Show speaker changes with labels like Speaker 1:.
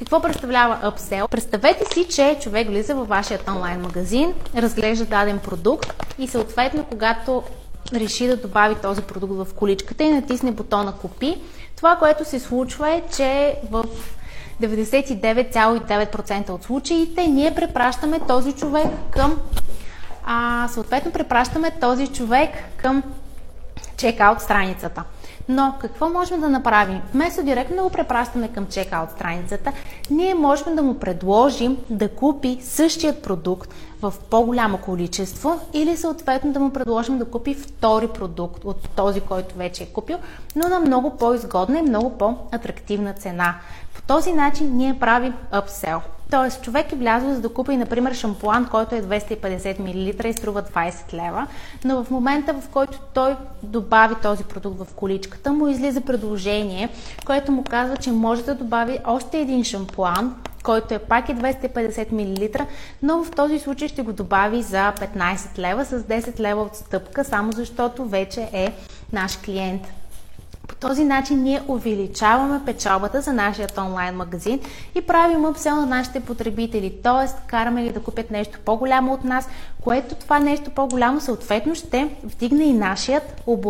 Speaker 1: Какво представлява upsell? Представете си, че човек влиза във вашия онлайн магазин, разглежда даден продукт и съответно, когато реши да добави този продукт в количката и натисне бутона купи, това, което се случва е, че в 99,9% от случаите ние препращаме този човек към а, съответно препращаме този човек към чекаут страницата. Но какво можем да направим? Вместо директно да го препращаме към чекаут страницата, ние можем да му предложим да купи същият продукт в по-голямо количество или съответно да му предложим да купи втори продукт от този, който вече е купил, но на много по-изгодна и много по-атрактивна цена. По този начин ние правим upsell. Тоест, човек е влязъл за да купи, например, шампуан, който е 250 мл и струва 20 лева, но в момента, в който той добави този продукт в количката, му излиза предложение, което му казва, че може да добави още един шампуан, който е пак е 250 мл, но в този случай ще го добави за 15 лева с 10 лева отстъпка, само защото вече е наш клиент. Този начин ние увеличаваме печалбата за нашия онлайн магазин и правим апсел на нашите потребители, т.е. караме ги да купят нещо по-голямо от нас, което това нещо по-голямо съответно ще вдигне и нашият оборот